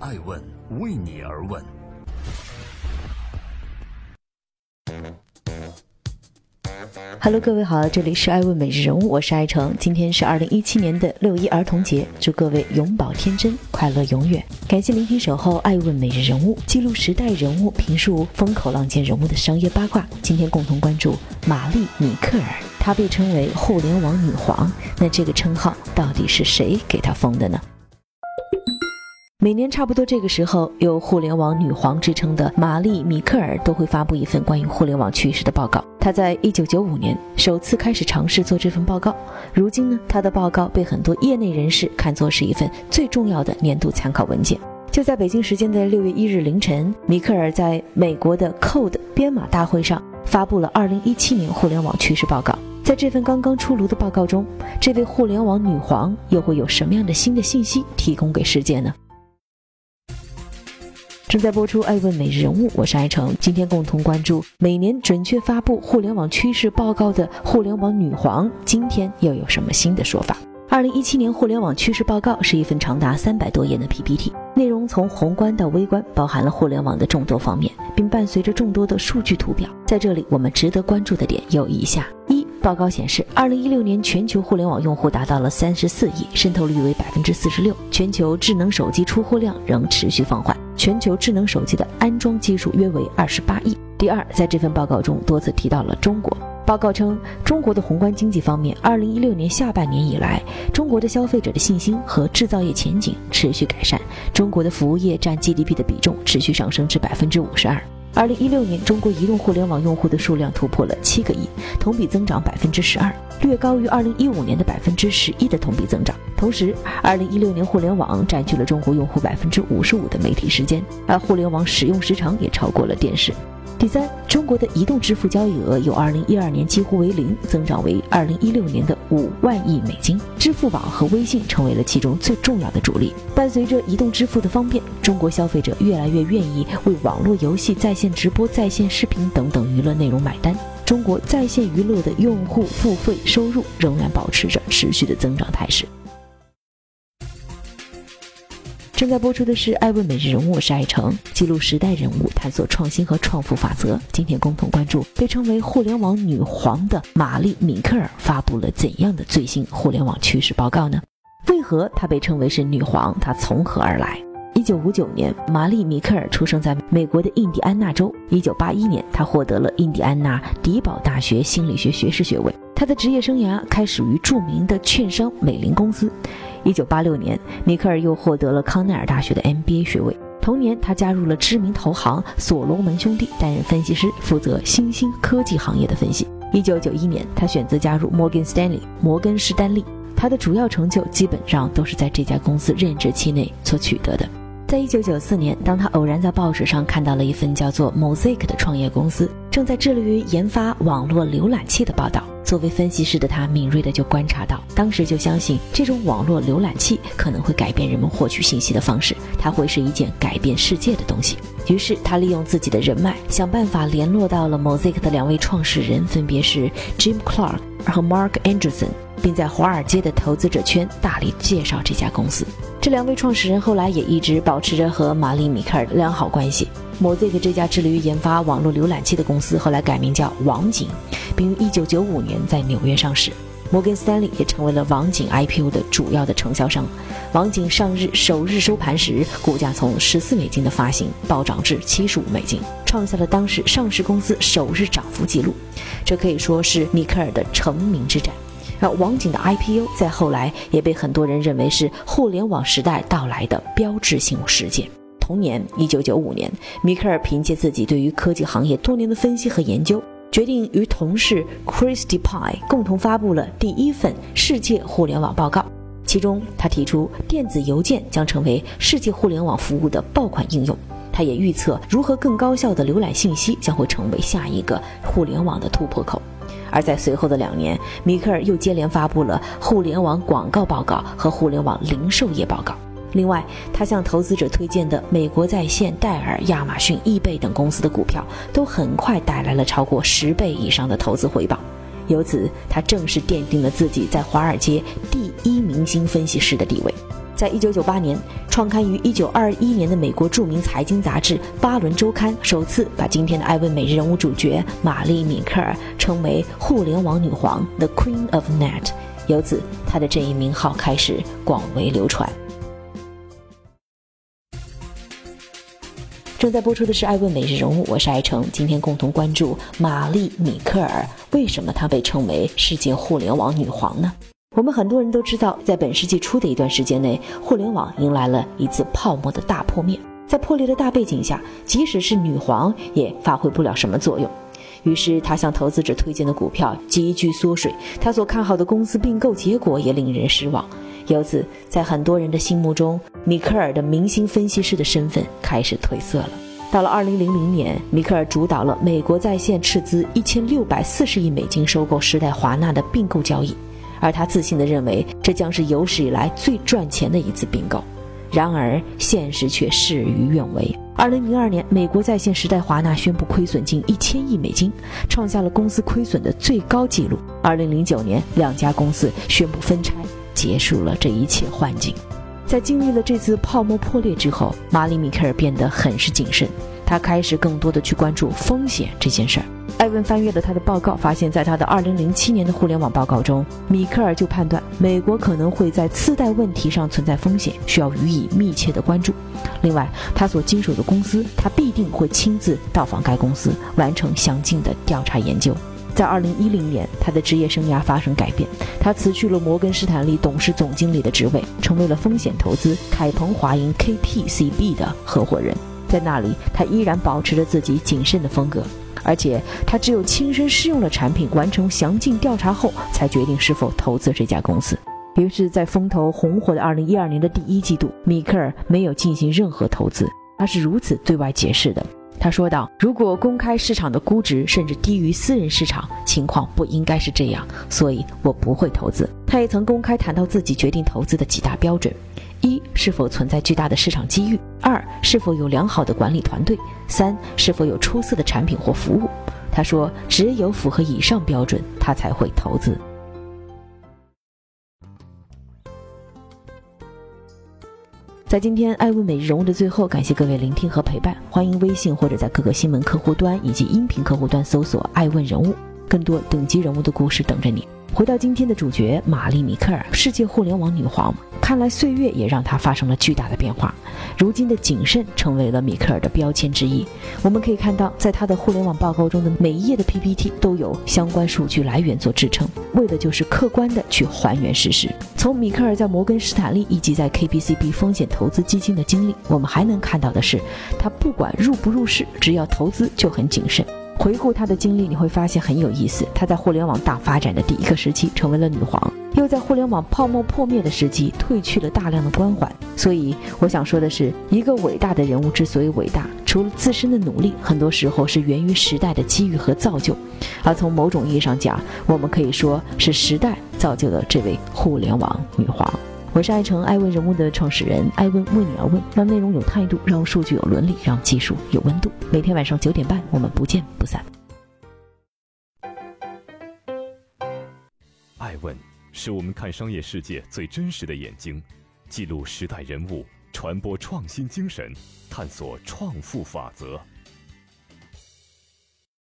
爱问为你而问。Hello，各位好，这里是爱问每日人物，我是爱成。今天是二零一七年的六一儿童节，祝各位永葆天真，快乐永远。感谢聆听守候爱问每日人物，记录时代人物，评述风口浪尖人物的商业八卦。今天共同关注玛丽米克尔，她被称为互联网女皇，那这个称号到底是谁给她封的呢？每年差不多这个时候，有“互联网女皇”之称的玛丽·米克尔都会发布一份关于互联网趋势的报告。她在一九九五年首次开始尝试做这份报告，如今呢，她的报告被很多业内人士看作是一份最重要的年度参考文件。就在北京时间的六月一日凌晨，米克尔在美国的 Code 编码大会上发布了二零一七年互联网趋势报告。在这份刚刚出炉的报告中，这位互联网女皇又会有什么样的新的信息提供给世界呢？正在播出《爱问每日人物》，我是爱成。今天共同关注每年准确发布互联网趋势报告的互联网女皇，今天又有什么新的说法？二零一七年互联网趋势报告是一份长达三百多页的 PPT，内容从宏观到微观，包含了互联网的众多方面，并伴随着众多的数据图表。在这里，我们值得关注的点有以下：一、报告显示，二零一六年全球互联网用户达到了三十四亿，渗透率为百分之四十六，全球智能手机出货量仍持续放缓。全球智能手机的安装基数约为二十八亿。第二，在这份报告中多次提到了中国。报告称，中国的宏观经济方面，二零一六年下半年以来，中国的消费者的信心和制造业前景持续改善，中国的服务业占 GDP 的比重持续上升至百分之五十二。二零一六年，中国移动互联网用户的数量突破了七个亿，同比增长百分之十二，略高于二零一五年的百分之十一的同比增长。同时，二零一六年互联网占据了中国用户百分之五十五的媒体时间，而互联网使用时长也超过了电视。第三，中国的移动支付交易额由二零一二年几乎为零，增长为二零一六年的五万亿美金。支付宝和微信成为了其中最重要的主力。伴随着移动支付的方便，中国消费者越来越愿意为网络游戏、在线直播、在线视频等等娱乐内容买单。中国在线娱乐的用户付费收入仍然保持着持续的增长态势。正在播出的是《爱问每日人物》，我是爱成，记录时代人物，探索创新和创富法则。今天共同关注被称为“互联网女皇”的玛丽·米克尔发布了怎样的最新互联网趋势报告呢？为何她被称为是女皇？她从何而来？一九五九年，玛丽·米克尔出生在美国的印第安纳州。一九八一年，她获得了印第安纳迪堡大学心理学学士学位。她的职业生涯开始于著名的券商美林公司。一九八六年，米克尔又获得了康奈尔大学的 MBA 学位。同年，他加入了知名投行所罗门兄弟，担任分析师，负责新兴科技行业的分析。一九九一年，他选择加入摩根士丹利（摩根士丹利），他的主要成就基本上都是在这家公司任职期内所取得的。在一九九四年，当他偶然在报纸上看到了一份叫做 Mosaic 的创业公司正在致力于研发网络浏览器的报道。作为分析师的他，敏锐的就观察到，当时就相信这种网络浏览器可能会改变人们获取信息的方式，它会是一件改变世界的东西。于是他利用自己的人脉，想办法联络到了 Mosaic 的两位创始人，分别是 Jim Clark 和 Mark Anderson。并在华尔街的投资者圈大力介绍这家公司。这两位创始人后来也一直保持着和玛丽·米克尔的良好关系。Mosaic 这家致力于研发网络浏览器的公司后来改名叫网景，并于1995年在纽约上市。摩根斯丹利也成为了网景 IPO 的主要的承销商。网景上日首日收盘时，股价从14美金的发行暴涨至75美金，创下了当时上市公司首日涨幅纪录。这可以说是米克尔的成名之战。而网景的 IPO 在后来也被很多人认为是互联网时代到来的标志性事件。同年，一九九五年，米克尔凭借自己对于科技行业多年的分析和研究，决定与同事 Chris d e p i 共同发布了第一份世界互联网报告。其中，他提出电子邮件将成为世界互联网服务的爆款应用。他也预测如何更高效地浏览信息将会成为下一个互联网的突破口。而在随后的两年，米克尔又接连发布了互联网广告报告和互联网零售业报告。另外，他向投资者推荐的美国在线、戴尔、亚马逊、易贝等公司的股票，都很快带来了超过十倍以上的投资回报。由此，他正式奠定了自己在华尔街第一明星分析师的地位。在一九九八年创刊于一九二一年的美国著名财经杂志《巴伦周刊》首次把今天的艾问每日人物主角玛丽米克尔称为“互联网女皇 ”（The Queen of Net），由此她的这一名号开始广为流传。正在播出的是《爱问每日人物》，我是爱成，今天共同关注玛丽米克尔，为什么她被称为世界互联网女皇呢？我们很多人都知道，在本世纪初的一段时间内，互联网迎来了一次泡沫的大破灭。在破裂的大背景下，即使是女皇也发挥不了什么作用。于是，他向投资者推荐的股票急剧缩水，他所看好的公司并购结果也令人失望。由此，在很多人的心目中，米克尔的明星分析师的身份开始褪色了。到了2000年，米克尔主导了美国在线斥资1640亿美金收购时代华纳的并购交易。而他自信地认为，这将是有史以来最赚钱的一次并购。然而，现实却事与愿违。二零零二年，美国在线时代华纳宣布亏损近一千亿美金，创下了公司亏损的最高纪录。二零零九年，两家公司宣布分拆，结束了这一切幻境。在经历了这次泡沫破裂之后，马里米克尔变得很是谨慎，他开始更多的去关注风险这件事儿。艾文翻阅了他的报告，发现，在他的2007年的互联网报告中，米克尔就判断美国可能会在次贷问题上存在风险，需要予以密切的关注。另外，他所经手的公司，他必定会亲自到访该公司，完成详尽的调查研究。在2010年，他的职业生涯发生改变，他辞去了摩根士坦利董事总经理的职位，成为了风险投资凯鹏华银 KPCB 的合伙人。在那里，他依然保持着自己谨慎的风格。而且他只有亲身试用了产品，完成详尽调查后，才决定是否投资这家公司。于是，在风头红火的2012年的第一季度，米克尔没有进行任何投资。他是如此对外解释的：“他说道，如果公开市场的估值甚至低于私人市场，情况不应该是这样，所以我不会投资。”他也曾公开谈到自己决定投资的几大标准。一是否存在巨大的市场机遇？二是否有良好的管理团队？三是否有出色的产品或服务？他说，只有符合以上标准，他才会投资。在今天爱问每日人物的最后，感谢各位聆听和陪伴。欢迎微信或者在各个新闻客户端以及音频客户端搜索“爱问人物”，更多顶级人物的故事等着你。回到今天的主角玛丽米克尔，世界互联网女皇。看来岁月也让她发生了巨大的变化。如今的谨慎成为了米克尔的标签之一。我们可以看到，在她的互联网报告中的每一页的 PPT 都有相关数据来源做支撑，为的就是客观的去还原事实。从米克尔在摩根士坦利以及在 KPCB 风险投资基金的经历，我们还能看到的是，他不管入不入市，只要投资就很谨慎。回顾她的经历，你会发现很有意思。她在互联网大发展的第一个时期成为了女皇，又在互联网泡沫破灭的时期褪去了大量的光环。所以我想说的是，一个伟大的人物之所以伟大，除了自身的努力，很多时候是源于时代的机遇和造就。而从某种意义上讲，我们可以说是时代造就了这位互联网女皇。我是爱成爱问人物的创始人，爱问为你而问，让内容有态度，让数据有伦理，让技术有温度。每天晚上九点半，我们不见不散。爱问是我们看商业世界最真实的眼睛，记录时代人物，传播创新精神，探索创富法则。